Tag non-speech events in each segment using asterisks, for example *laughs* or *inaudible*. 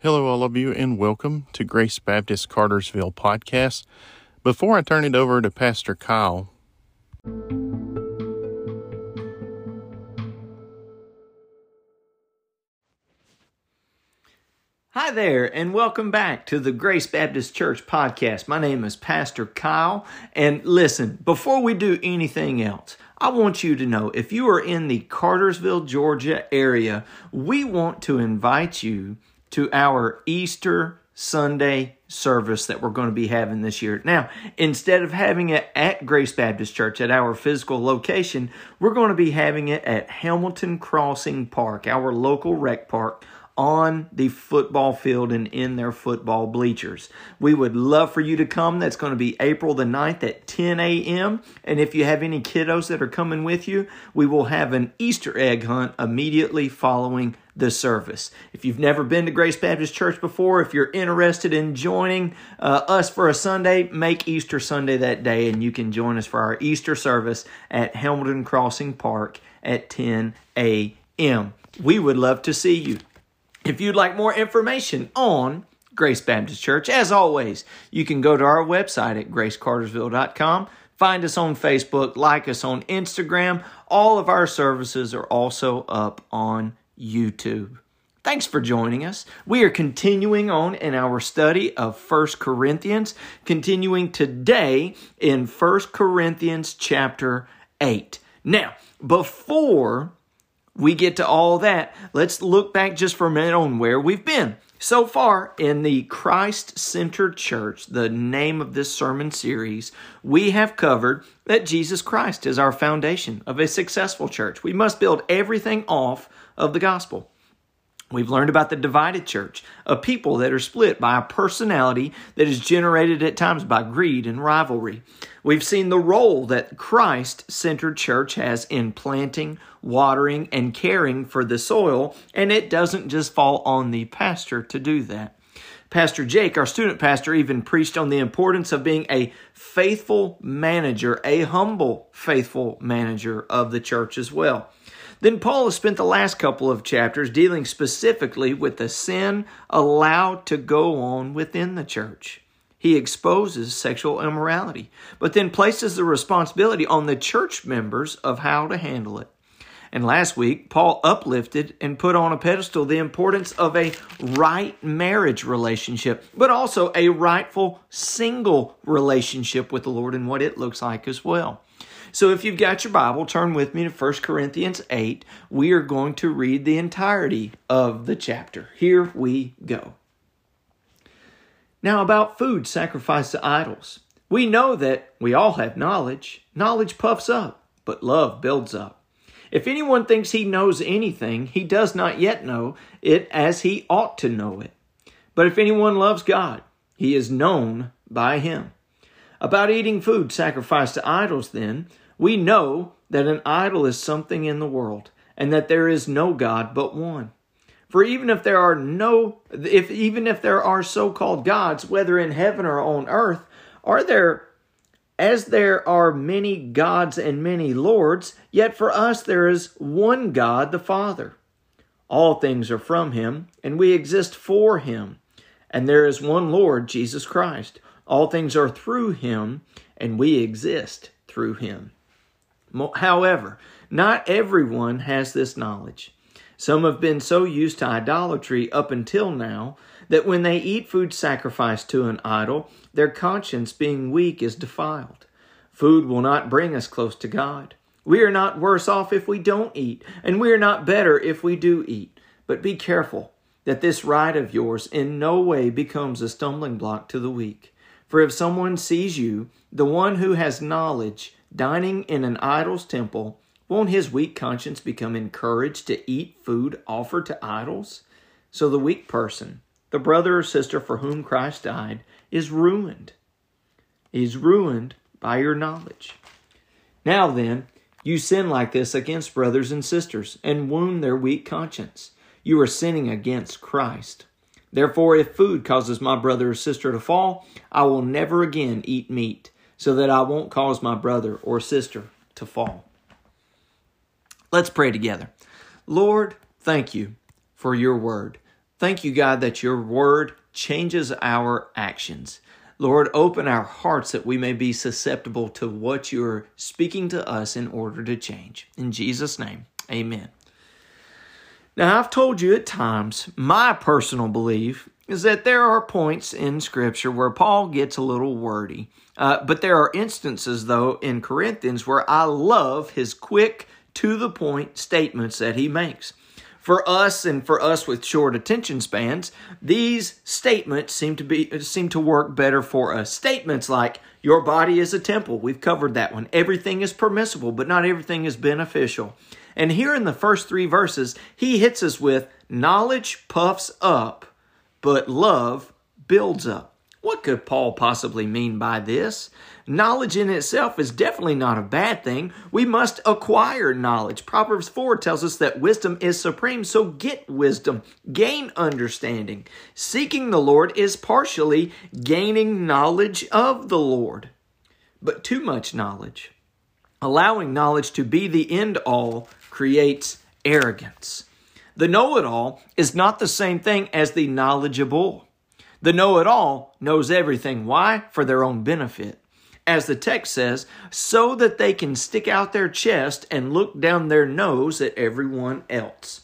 Hello, all of you, and welcome to Grace Baptist Cartersville podcast. Before I turn it over to Pastor Kyle, Hi there, and welcome back to the Grace Baptist Church podcast. My name is Pastor Kyle, and listen, before we do anything else, I want you to know if you are in the Cartersville, Georgia area, we want to invite you to our Easter Sunday service that we're going to be having this year. Now, instead of having it at Grace Baptist Church at our physical location, we're going to be having it at Hamilton Crossing Park, our local rec park on the football field and in their football bleachers. We would love for you to come. That's going to be April the 9th at 10 a.m. And if you have any kiddos that are coming with you, we will have an Easter egg hunt immediately following the service. If you've never been to Grace Baptist Church before, if you're interested in joining uh, us for a Sunday, make Easter Sunday that day and you can join us for our Easter service at Hamilton Crossing Park at 10 a.m. We would love to see you. If you'd like more information on Grace Baptist Church, as always, you can go to our website at gracecartersville.com. Find us on Facebook, like us on Instagram. All of our services are also up on YouTube. Thanks for joining us. We are continuing on in our study of First Corinthians, continuing today in First Corinthians chapter 8. Now, before we get to all that, let's look back just for a minute on where we've been. So far in the Christ centered church, the name of this sermon series, we have covered that Jesus Christ is our foundation of a successful church. We must build everything off of the gospel. We've learned about the divided church, a people that are split by a personality that is generated at times by greed and rivalry. We've seen the role that Christ centered church has in planting, watering, and caring for the soil, and it doesn't just fall on the pastor to do that. Pastor Jake, our student pastor, even preached on the importance of being a faithful manager, a humble, faithful manager of the church as well. Then Paul has spent the last couple of chapters dealing specifically with the sin allowed to go on within the church. He exposes sexual immorality, but then places the responsibility on the church members of how to handle it. And last week, Paul uplifted and put on a pedestal the importance of a right marriage relationship, but also a rightful single relationship with the Lord and what it looks like as well. So if you've got your Bible, turn with me to 1 Corinthians 8. We are going to read the entirety of the chapter. Here we go. Now, about food sacrificed to idols. We know that we all have knowledge. Knowledge puffs up, but love builds up. If anyone thinks he knows anything, he does not yet know it as he ought to know it. But if anyone loves God, he is known by him. About eating food sacrificed to idols, then, we know that an idol is something in the world, and that there is no God but one. For even if there are no if even if there are so-called gods, whether in heaven or on earth, are there as there are many gods and many lords, yet for us there is one God, the Father. All things are from him, and we exist for him. And there is one Lord, Jesus Christ all things are through him, and we exist through him. However, not everyone has this knowledge. Some have been so used to idolatry up until now that when they eat food sacrificed to an idol, their conscience, being weak, is defiled. Food will not bring us close to God. We are not worse off if we don't eat, and we are not better if we do eat. But be careful that this right of yours in no way becomes a stumbling block to the weak. For if someone sees you, the one who has knowledge, dining in an idol's temple, won't his weak conscience become encouraged to eat food offered to idols? So the weak person, the brother or sister for whom Christ died, is ruined. Is ruined by your knowledge. Now then, you sin like this against brothers and sisters and wound their weak conscience. You are sinning against Christ. Therefore, if food causes my brother or sister to fall, I will never again eat meat, so that I won't cause my brother or sister to fall. Let's pray together. Lord, thank you for your word. Thank you, God, that your word changes our actions. Lord, open our hearts that we may be susceptible to what you're speaking to us in order to change. In Jesus' name, amen. Now, I've told you at times, my personal belief is that there are points in Scripture where Paul gets a little wordy. Uh, but there are instances, though, in Corinthians where I love his quick, to the point statements that he makes. For us and for us with short attention spans, these statements seem to be seem to work better for us. Statements like your body is a temple. We've covered that one. Everything is permissible, but not everything is beneficial. And here in the first 3 verses, he hits us with knowledge puffs up, but love builds up. What could Paul possibly mean by this? Knowledge in itself is definitely not a bad thing. We must acquire knowledge. Proverbs 4 tells us that wisdom is supreme, so get wisdom, gain understanding. Seeking the Lord is partially gaining knowledge of the Lord. But too much knowledge, allowing knowledge to be the end all, creates arrogance. The know it all is not the same thing as the knowledgeable. The know it all knows everything. Why? For their own benefit as the text says, so that they can stick out their chest and look down their nose at everyone else.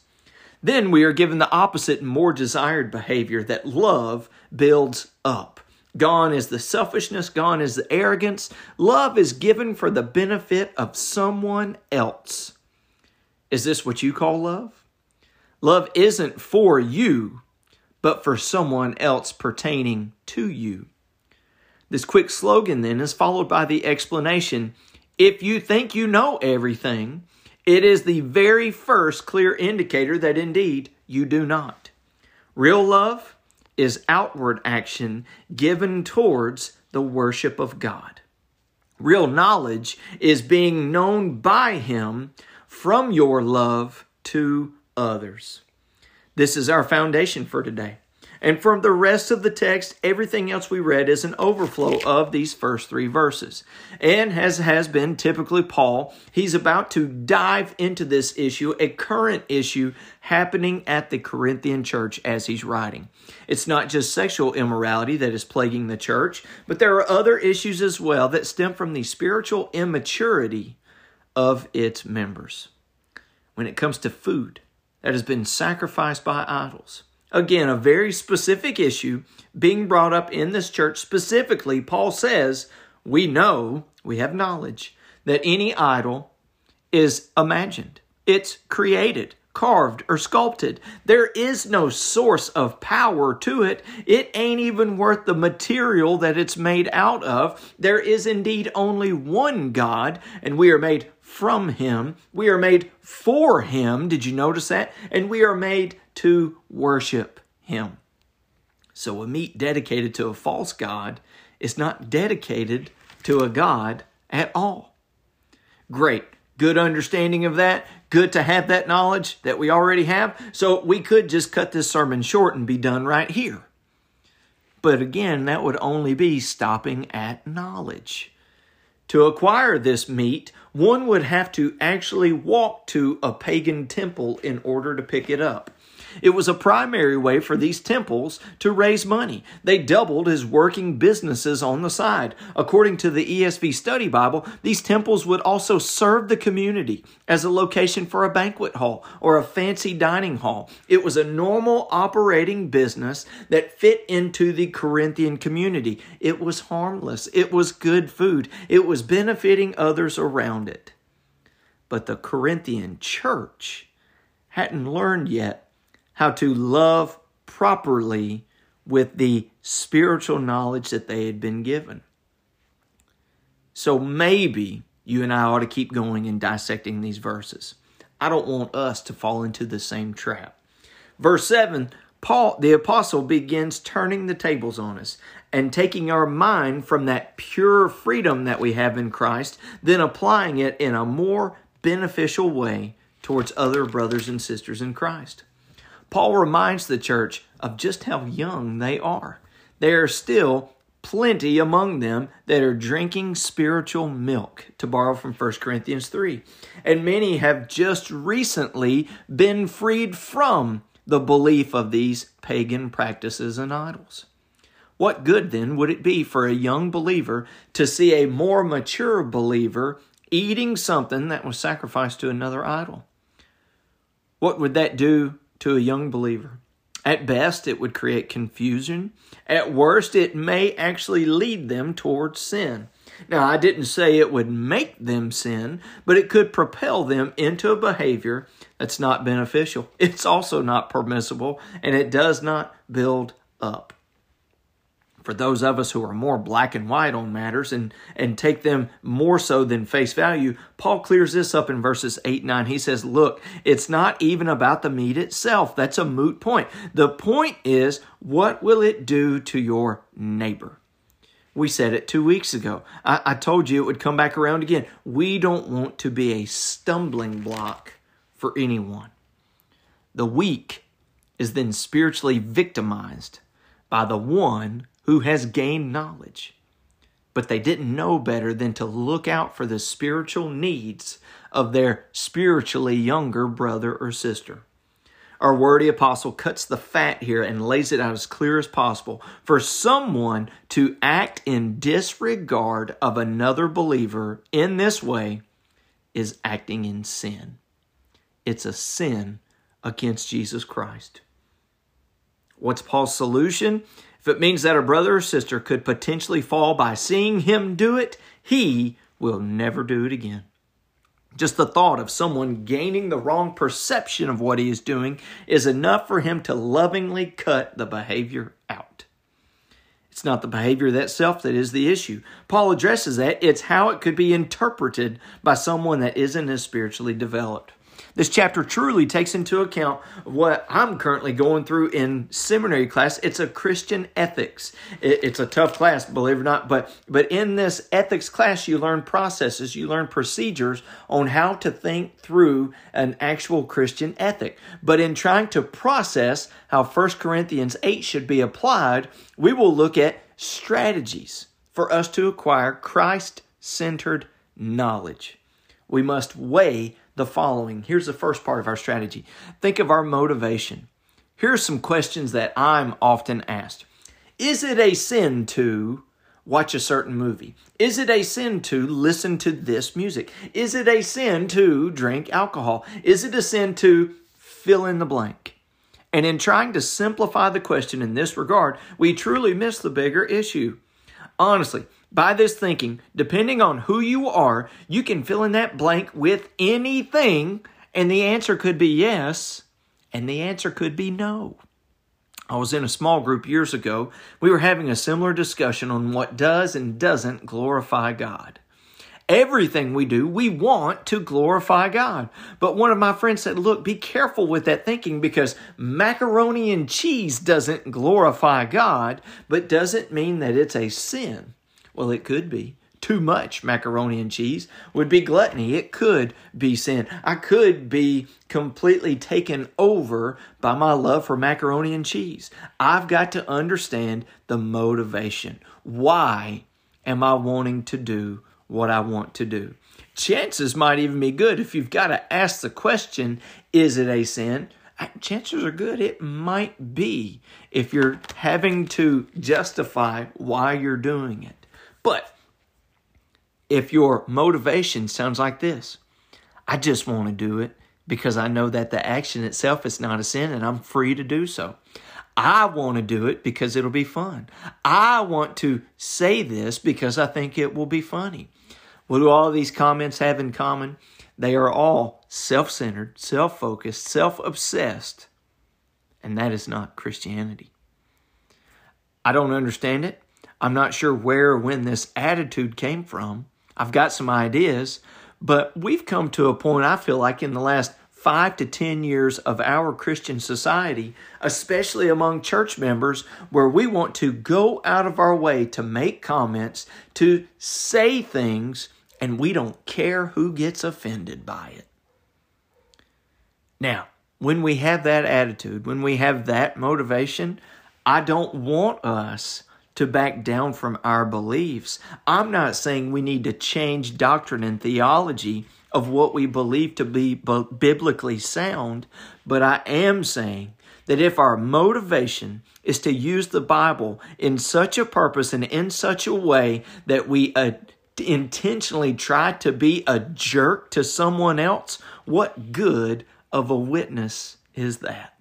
Then we are given the opposite and more desired behavior that love builds up. Gone is the selfishness, gone is the arrogance. Love is given for the benefit of someone else. Is this what you call love? Love isn't for you, but for someone else pertaining to you. This quick slogan then is followed by the explanation if you think you know everything, it is the very first clear indicator that indeed you do not. Real love is outward action given towards the worship of God. Real knowledge is being known by Him from your love to others. This is our foundation for today. And from the rest of the text, everything else we read is an overflow of these first three verses. And as has been typically Paul, he's about to dive into this issue, a current issue happening at the Corinthian church as he's writing. It's not just sexual immorality that is plaguing the church, but there are other issues as well that stem from the spiritual immaturity of its members. When it comes to food that has been sacrificed by idols, Again, a very specific issue being brought up in this church. Specifically, Paul says, We know, we have knowledge, that any idol is imagined, it's created, carved, or sculpted. There is no source of power to it. It ain't even worth the material that it's made out of. There is indeed only one God, and we are made from Him. We are made for Him. Did you notice that? And we are made to worship Him. So a meat dedicated to a false God is not dedicated to a God at all. Great. Good understanding of that. Good to have that knowledge that we already have. So we could just cut this sermon short and be done right here. But again, that would only be stopping at knowledge. To acquire this meat, one would have to actually walk to a pagan temple in order to pick it up. It was a primary way for these temples to raise money. They doubled as working businesses on the side. According to the ESV Study Bible, these temples would also serve the community as a location for a banquet hall or a fancy dining hall. It was a normal operating business that fit into the Corinthian community. It was harmless. It was good food. It was benefiting others around it. But the Corinthian church hadn't learned yet how to love properly with the spiritual knowledge that they had been given. So maybe you and I ought to keep going and dissecting these verses. I don't want us to fall into the same trap. Verse 7, Paul, the apostle, begins turning the tables on us and taking our mind from that pure freedom that we have in Christ, then applying it in a more beneficial way towards other brothers and sisters in Christ. Paul reminds the church of just how young they are. There are still plenty among them that are drinking spiritual milk, to borrow from 1 Corinthians 3. And many have just recently been freed from the belief of these pagan practices and idols. What good then would it be for a young believer to see a more mature believer eating something that was sacrificed to another idol? What would that do to a young believer? At best, it would create confusion. At worst, it may actually lead them towards sin. Now, I didn't say it would make them sin, but it could propel them into a behavior that's not beneficial. It's also not permissible, and it does not build up. For those of us who are more black and white on matters and, and take them more so than face value, Paul clears this up in verses 8 9. He says, Look, it's not even about the meat itself. That's a moot point. The point is, what will it do to your neighbor? We said it two weeks ago. I, I, told you it would come back around again. We don't want to be a stumbling block for anyone. The weak is then spiritually victimized by the one who has gained knowledge. But they didn't know better than to look out for the spiritual needs of their spiritually younger brother or sister. Our wordy apostle cuts the fat here and lays it out as clear as possible. For someone to act in disregard of another believer in this way is acting in sin. It's a sin against Jesus Christ. What's Paul's solution? If it means that a brother or sister could potentially fall by seeing him do it, he will never do it again. Just the thought of someone gaining the wrong perception of what he is doing is enough for him to lovingly cut the behavior out. It's not the behavior itself that is the issue. Paul addresses that. It's how it could be interpreted by someone that isn't as spiritually developed. This chapter truly takes into account what I'm currently going through in seminary class. It's a Christian ethics. It's a tough class, believe it or not, but but in this ethics class, you learn processes, you learn procedures on how to think through an actual Christian ethic. But in trying to process how 1 Corinthians 8 should be applied, we will look at strategies for us to acquire Christ centered knowledge. We must weigh the following. Here's the first part of our strategy think of our motivation. Here are some questions that I'm often asked Is it a sin to watch a certain movie? Is it a sin to listen to this music? Is it a sin to drink alcohol? Is it a sin to fill in the blank? And in trying to simplify the question in this regard, we truly miss the bigger issue. Honestly, by this thinking, depending on who you are, you can fill in that blank with anything, and the answer could be yes, and the answer could be no. I was in a small group years ago. We were having a similar discussion on what does and doesn't glorify God. Everything we do, we want to glorify God. But one of my friends said, Look, be careful with that thinking because macaroni and cheese doesn't glorify God, but doesn't mean that it's a sin. Well, it could be. Too much macaroni and cheese would be gluttony. It could be sin. I could be completely taken over by my love for macaroni and cheese. I've got to understand the motivation. Why am I wanting to do what I want to do? Chances might even be good if you've got to ask the question, is it a sin? Chances are good it might be if you're having to justify why you're doing it. But if your motivation sounds like this, I just want to do it because I know that the action itself is not a sin and I'm free to do so. I want to do it because it'll be fun. I want to say this because I think it will be funny. What do all these comments have in common? They are all self centered, self focused, self obsessed, and that is not Christianity. I don't understand it. I'm not sure where or when this attitude came from. I've got some ideas, but we've come to a point, I feel like, in the last five to 10 years of our Christian society, especially among church members, where we want to go out of our way to make comments, to say things, and we don't care who gets offended by it. Now, when we have that attitude, when we have that motivation, I don't want us to back down from our beliefs. I'm not saying we need to change doctrine and theology of what we believe to be biblically sound, but I am saying that if our motivation is to use the Bible in such a purpose and in such a way that we uh, intentionally try to be a jerk to someone else, what good of a witness is that?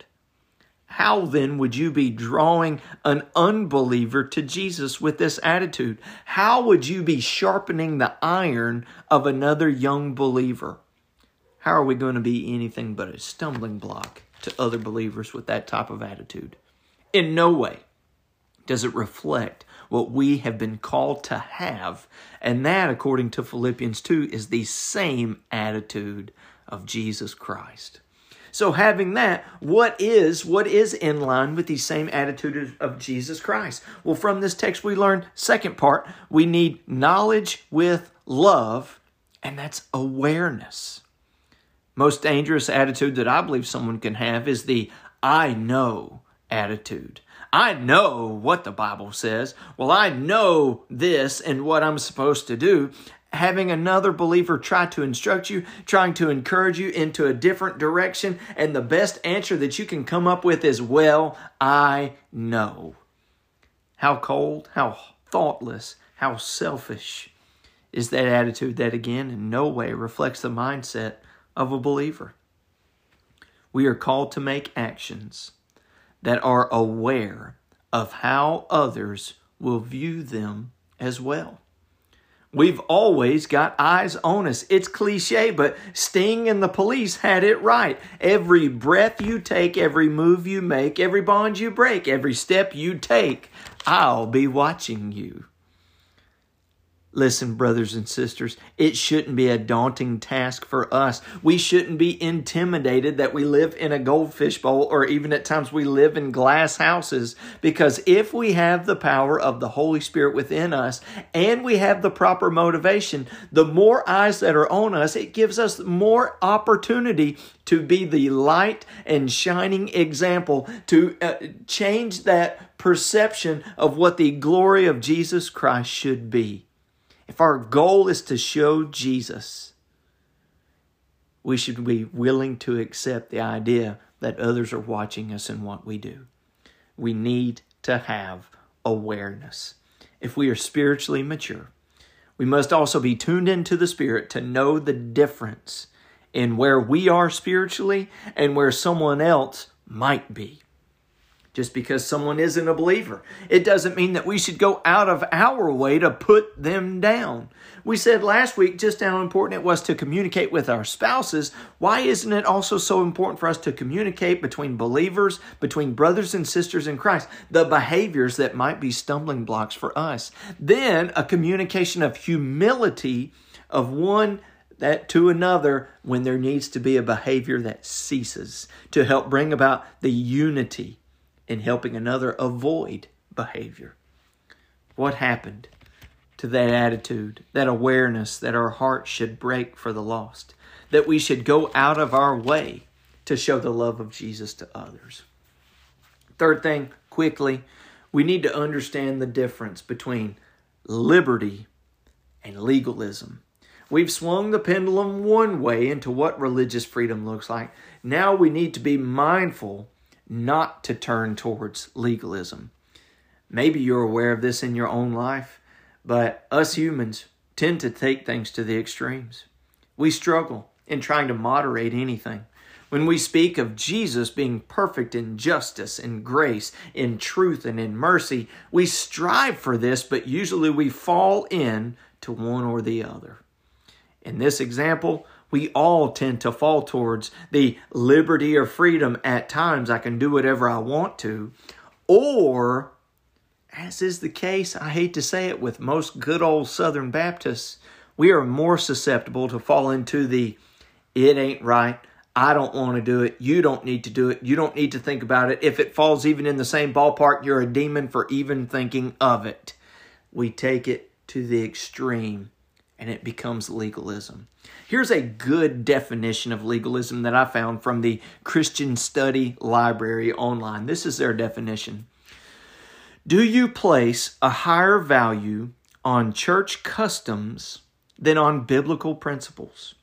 How then would you be drawing an unbeliever to Jesus with this attitude? How would you be sharpening the iron of another young believer? How are we going to be anything but a stumbling block to other believers with that type of attitude? In no way does it reflect what we have been called to have. And that, according to Philippians 2, is the same attitude of Jesus Christ. So having that, what is what is in line with the same attitude of Jesus Christ? Well, from this text we learn second part, we need knowledge with love, and that's awareness. Most dangerous attitude that I believe someone can have is the I know attitude. I know what the Bible says. Well, I know this and what I'm supposed to do. Having another believer try to instruct you, trying to encourage you into a different direction, and the best answer that you can come up with is, Well, I know. How cold, how thoughtless, how selfish is that attitude that, again, in no way reflects the mindset of a believer. We are called to make actions that are aware of how others will view them as well. We've always got eyes on us. It's cliche, but Sting and the police had it right. Every breath you take, every move you make, every bond you break, every step you take, I'll be watching you. Listen, brothers and sisters, it shouldn't be a daunting task for us. We shouldn't be intimidated that we live in a goldfish bowl or even at times we live in glass houses because if we have the power of the Holy Spirit within us and we have the proper motivation, the more eyes that are on us, it gives us more opportunity to be the light and shining example to uh, change that perception of what the glory of Jesus Christ should be. If our goal is to show Jesus, we should be willing to accept the idea that others are watching us in what we do. We need to have awareness. If we are spiritually mature, we must also be tuned into the Spirit to know the difference in where we are spiritually and where someone else might be just because someone isn't a believer. It doesn't mean that we should go out of our way to put them down. We said last week just how important it was to communicate with our spouses. Why isn't it also so important for us to communicate between believers, between brothers and sisters in Christ, the behaviors that might be stumbling blocks for us? Then a communication of humility of one that to another when there needs to be a behavior that ceases to help bring about the unity in helping another avoid behavior. What happened to that attitude, that awareness that our hearts should break for the lost, that we should go out of our way to show the love of Jesus to others? Third thing, quickly, we need to understand the difference between liberty and legalism. We've swung the pendulum one way into what religious freedom looks like. Now we need to be mindful not to turn towards legalism. Maybe you're aware of this in your own life, but us humans tend to take things to the extremes. We struggle in trying to moderate anything. When we speak of Jesus being perfect in justice, in grace, in truth, and in mercy, we strive for this, but usually we fall in to one or the other. In this example, we all tend to fall towards the liberty or freedom at times. I can do whatever I want to. Or, as is the case, I hate to say it, with most good old Southern Baptists, we are more susceptible to fall into the it ain't right. I don't want to do it. You don't need to do it. You don't need to think about it. If it falls even in the same ballpark, you're a demon for even thinking of it. We take it to the extreme and it becomes legalism. Here's a good definition of legalism that I found from the Christian Study Library online. This is their definition. Do you place a higher value on church customs than on biblical principles?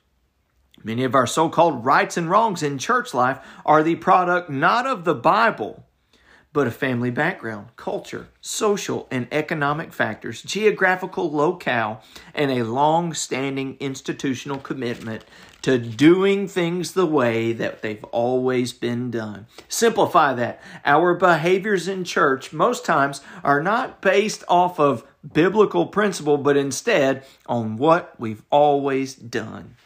Many of our so called rights and wrongs in church life are the product not of the Bible, but a family background, culture, social and economic factors, geographical locale, and a long standing institutional commitment to doing things the way that they've always been done. Simplify that. Our behaviors in church most times are not based off of biblical principle, but instead on what we've always done.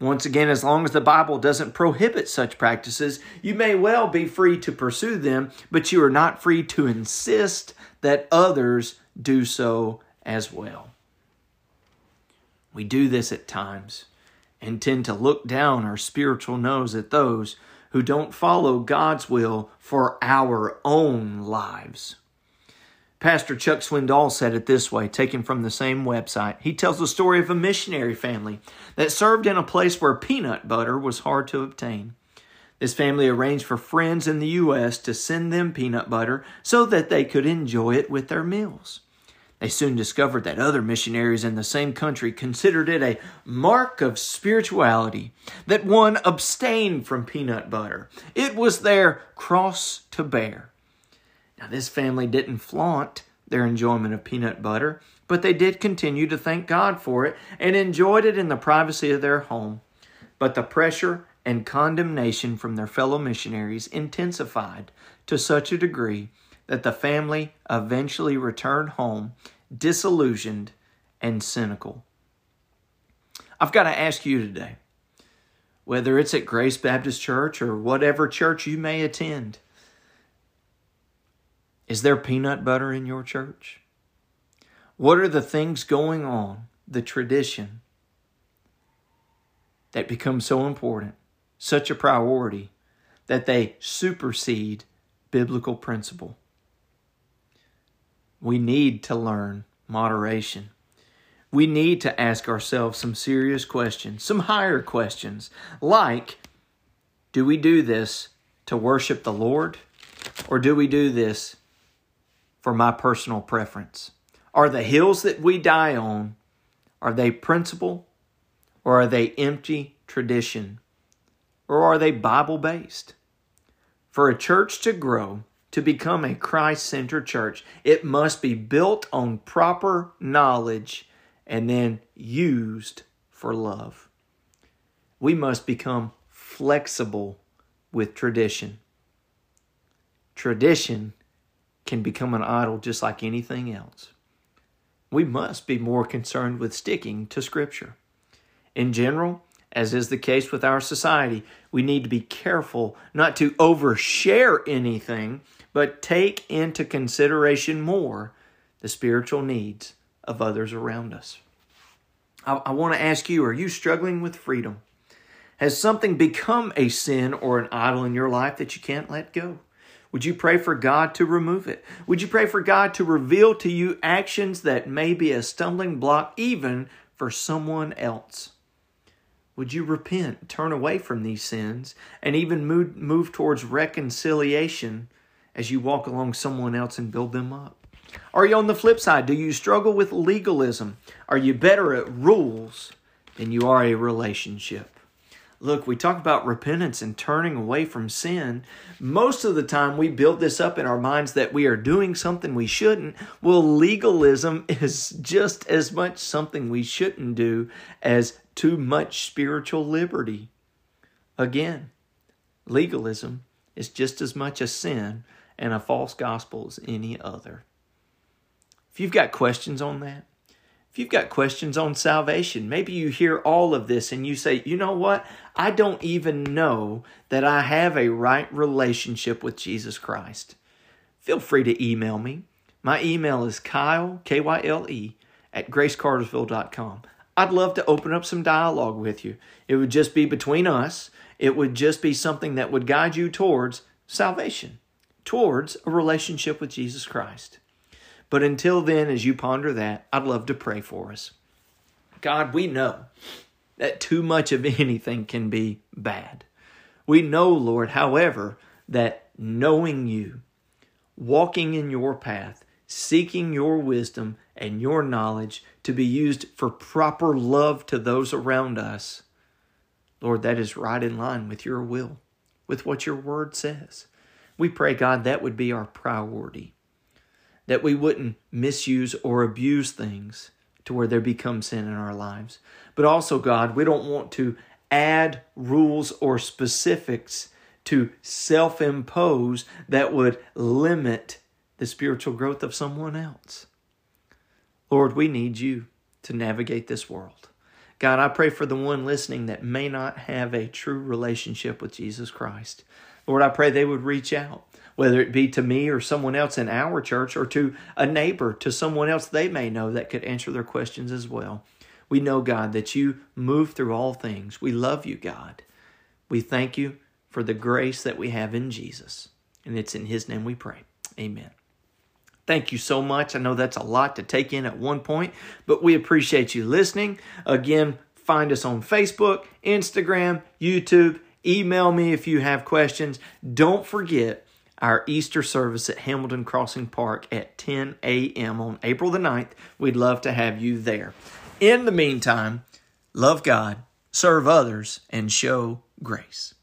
Once again, as long as the Bible doesn't prohibit such practices, you may well be free to pursue them, but you are not free to insist that others do so as well. We do this at times and tend to look down our spiritual nose at those who don't follow God's will for our own lives. Pastor Chuck Swindoll said it this way, taken from the same website. He tells the story of a missionary family that served in a place where peanut butter was hard to obtain. This family arranged for friends in the U.S. to send them peanut butter so that they could enjoy it with their meals. They soon discovered that other missionaries in the same country considered it a mark of spirituality that one abstained from peanut butter. It was their cross to bear. Now, this family didn't flaunt their enjoyment of peanut butter, but they did continue to thank God for it and enjoyed it in the privacy of their home. But the pressure and condemnation from their fellow missionaries intensified to such a degree that the family eventually returned home disillusioned and cynical. I've got to ask you today whether it's at Grace Baptist Church or whatever church you may attend is there peanut butter in your church? What are the things going on, the tradition, that become so important, such a priority, that they supersede biblical principle? We need to learn moderation. We need to ask ourselves some serious questions, some higher questions, like do we do this to worship the Lord, or do we do this for my personal preference? Are the hills that we die on, are they principle or are they empty tradition? Or are they Bible based? For a church to grow, to become a Christ centered church, it must be built on proper knowledge and then used for love. We must become flexible with tradition. Tradition can become an idol just like anything else. We must be more concerned with sticking to Scripture. In general, as is the case with our society, we need to be careful not to overshare anything, but take into consideration more the spiritual needs of others around us. I, I want to ask you are you struggling with freedom? Has something become a sin or an idol in your life that you can't let go? Would you pray for God to remove it? Would you pray for God to reveal to you actions that may be a stumbling block even for someone else? Would you repent, turn away from these sins, and even move, move towards reconciliation as you walk along someone else and build them up? Are you on the flip side? Do you struggle with legalism? Are you better at rules than you are a relationship? Look, we talk about repentance and turning away from sin. Most of the time, we build this up in our minds that we are doing something we shouldn't. Well, legalism *laughs* is just as much something we shouldn't do as too much spiritual liberty. Again, legalism is just as much a sin and a false gospel as any other. If you've got questions on that, if you've got questions on salvation, maybe you hear all of this and you say, you know what? I don't even know that I have a right relationship with Jesus Christ. Feel free to email me. My email is Kyle, K Y L E, at gracecartersville.com. I'd love to open up some dialogue with you. It would just be between us, it would just be something that would guide you towards salvation, towards a relationship with Jesus Christ. But until then, as you ponder that, I'd love to pray for us. God, we know that too much of *laughs* anything can be bad. We know, Lord, however, that knowing you, walking in your path, seeking your wisdom and your knowledge to be used for proper love to those around us Lord, that is right in line with your will, with what your word says. We pray, God, that would be our priority, that we wouldn't misuse or abuse things to where there become sin in our lives. But also, God, we don't want to add rules or specifics to self impose that would limit the spiritual growth of someone else. Lord, we need you to navigate this world. God, I pray for the one listening that may not have a true relationship with Jesus Christ. Lord, I pray they would reach out, whether it be to me or someone else in our church or to a neighbor, to someone else they may know that could answer their questions as well. We know, God, that you move through all things. We love you, God. We thank you for the grace that we have in Jesus. And it's in his name we pray. Amen. Thank you so much. I know that's a lot to take in at one point, but we appreciate you listening. Again, find us on Facebook, Instagram, YouTube. Email me if you have questions. Don't forget our Easter service at Hamilton Crossing Park at 10 a.m. on April the 9th. We'd love to have you there. In the meantime, love God, serve others, and show grace.